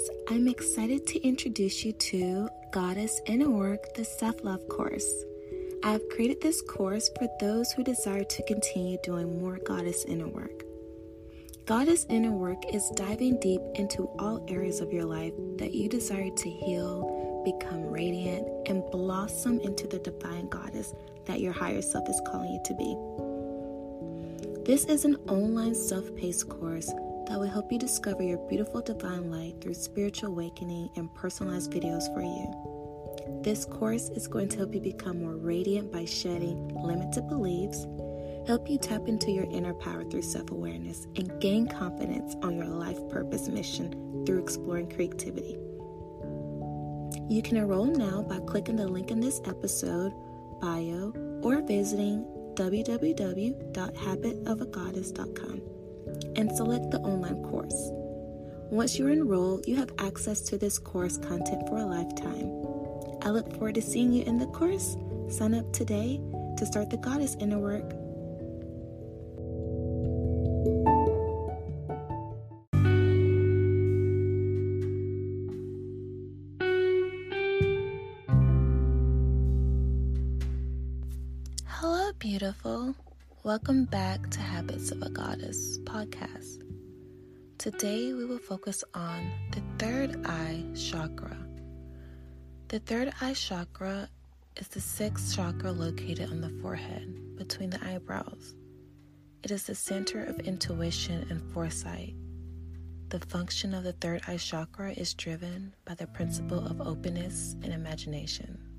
Goddesses. I'm excited to introduce you to Goddess Inner Work, the self love course. I have created this course for those who desire to continue doing more goddess inner work. Goddess Inner Work is diving deep into all areas of your life that you desire to heal, become radiant, and blossom into the divine goddess that your higher self is calling you to be. This is an online self paced course that will help you discover your beautiful divine light through spiritual awakening and personalized videos for you. This course is going to help you become more radiant by shedding limited beliefs, help you tap into your inner power through self awareness, and gain confidence on your life purpose mission through exploring creativity. You can enroll now by clicking the link in this episode bio or visiting www.habitofagoddess.com and select the online course. Once you're enrolled, you have access to this course content for a lifetime. I look forward to seeing you in the course. Sign up today to start the Goddess Inner Work. Hello, beautiful. Welcome back to Habits of a Goddess podcast. Today we will focus on the third eye chakra. The third eye chakra is the sixth chakra located on the forehead between the eyebrows. It is the center of intuition and foresight. The function of the third eye chakra is driven by the principle of openness and imagination.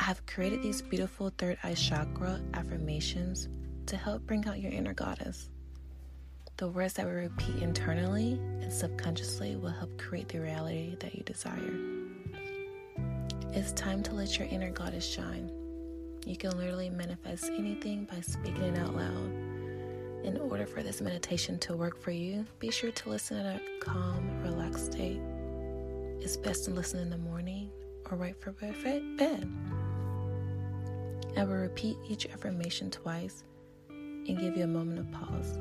I have created these beautiful third eye chakra affirmations to help bring out your inner goddess. The words that we repeat internally and subconsciously will help create the reality that you desire. It's time to let your inner goddess shine. You can literally manifest anything by speaking it out loud. In order for this meditation to work for you, be sure to listen in a calm, relaxed state. It's best to listen in the morning or right for bed. I will repeat each affirmation twice and give you a moment of pause.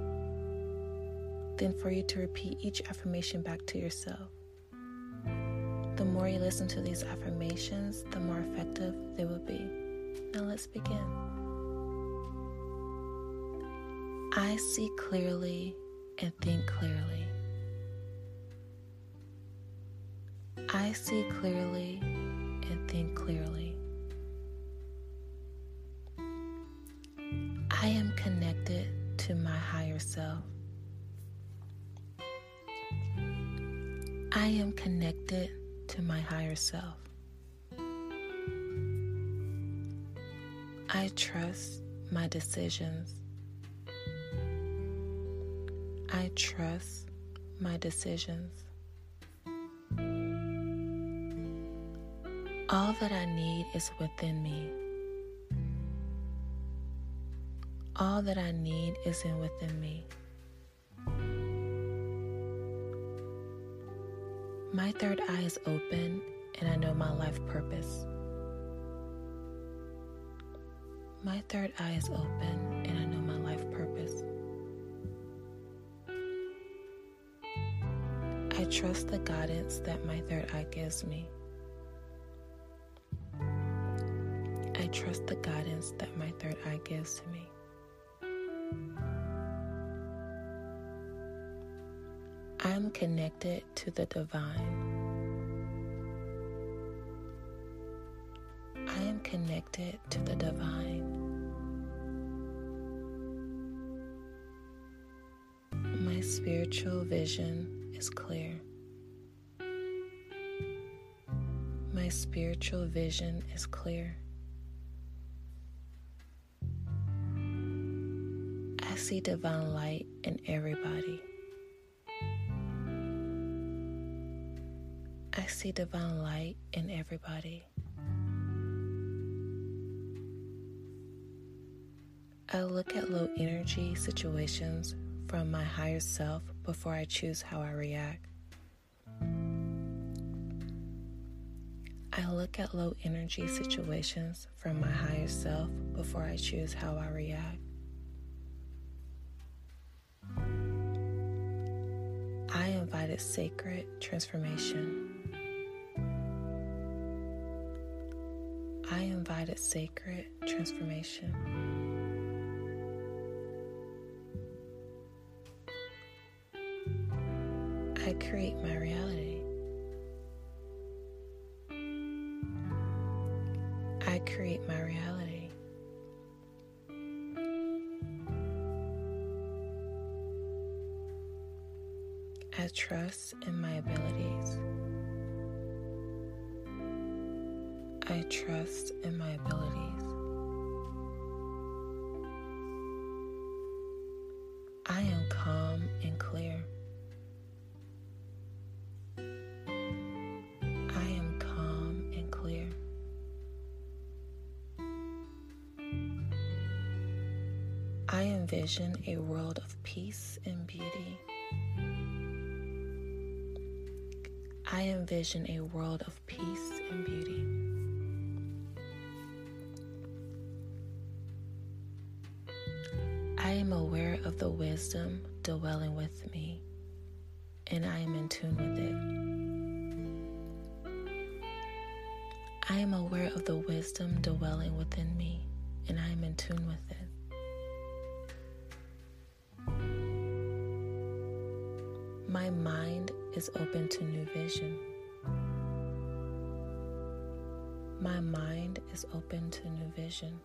Then, for you to repeat each affirmation back to yourself. The more you listen to these affirmations, the more effective they will be. Now, let's begin. I see clearly and think clearly. I see clearly and think clearly. Connected to my higher self. I am connected to my higher self. I trust my decisions. I trust my decisions. All that I need is within me. All that I need is in within me. My third eye is open and I know my life purpose. My third eye is open and I know my life purpose. I trust the guidance that my third eye gives me. I trust the guidance that my third eye gives to me. I am connected to the divine. I am connected to the divine. My spiritual vision is clear. My spiritual vision is clear. See divine light in everybody. I see divine light in everybody. I look at low energy situations from my higher self before I choose how I react. I look at low energy situations from my higher self before I choose how I react. I invited sacred transformation. I invited sacred transformation. I create my reality. I create my I trust in my abilities. I trust in my abilities. I am calm and clear. I am calm and clear. I envision a world of peace and beauty. I envision a world of peace and beauty. I am aware of the wisdom dwelling with me, and I am in tune with it. I am aware of the wisdom dwelling within me, and I am in tune with it. My mind is open to new vision. My mind is open to new vision.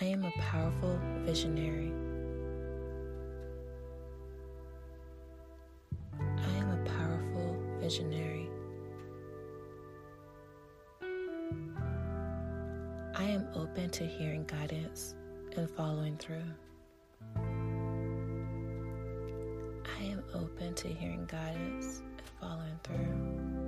I am a powerful visionary. I am a powerful visionary. I am open to hearing guidance and following through. I am open to hearing guidance and following through.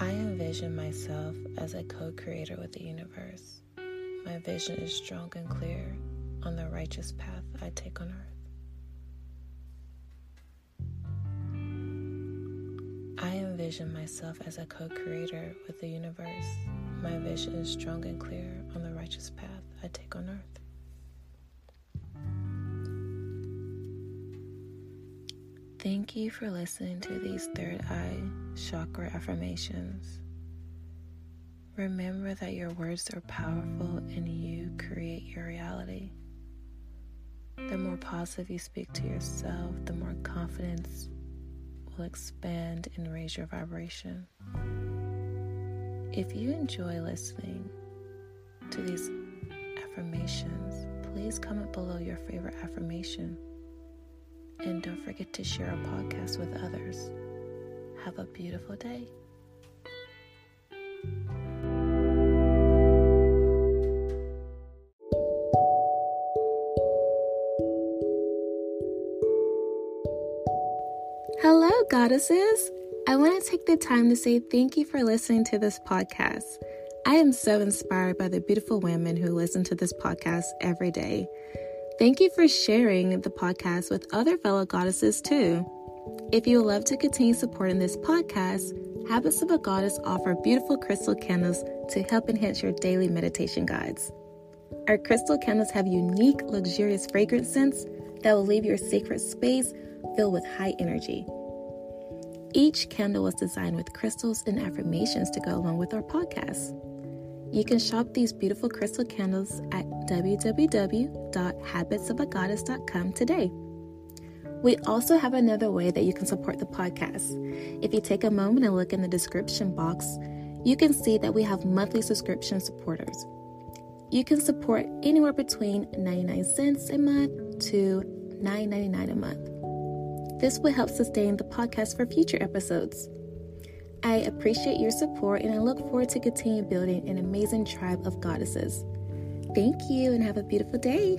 I envision myself as a co creator with the universe. My vision is strong and clear on the righteous path I take on earth. I envision myself as a co creator with the universe. My vision is strong and clear on the righteous path I take on earth. Thank you for listening to these third eye chakra affirmations. Remember that your words are powerful and you create your reality. The more positive you speak to yourself, the more confidence will expand and raise your vibration. If you enjoy listening to these affirmations, please comment below your favorite affirmation. And don't forget to share our podcast with others. Have a beautiful day. Hello, goddesses. I want to take the time to say thank you for listening to this podcast. I am so inspired by the beautiful women who listen to this podcast every day. Thank you for sharing the podcast with other fellow goddesses too. If you would love to continue supporting this podcast, Habits of a Goddess offer beautiful crystal candles to help enhance your daily meditation guides. Our crystal candles have unique, luxurious fragrance scents that will leave your sacred space filled with high energy. Each candle was designed with crystals and affirmations to go along with our podcast. You can shop these beautiful crystal candles at www.habitsofagoddess.com today. We also have another way that you can support the podcast. If you take a moment and look in the description box, you can see that we have monthly subscription supporters. You can support anywhere between 99 cents a month to $9.99 a month. This will help sustain the podcast for future episodes. I appreciate your support and I look forward to continue building an amazing tribe of goddesses. Thank you and have a beautiful day.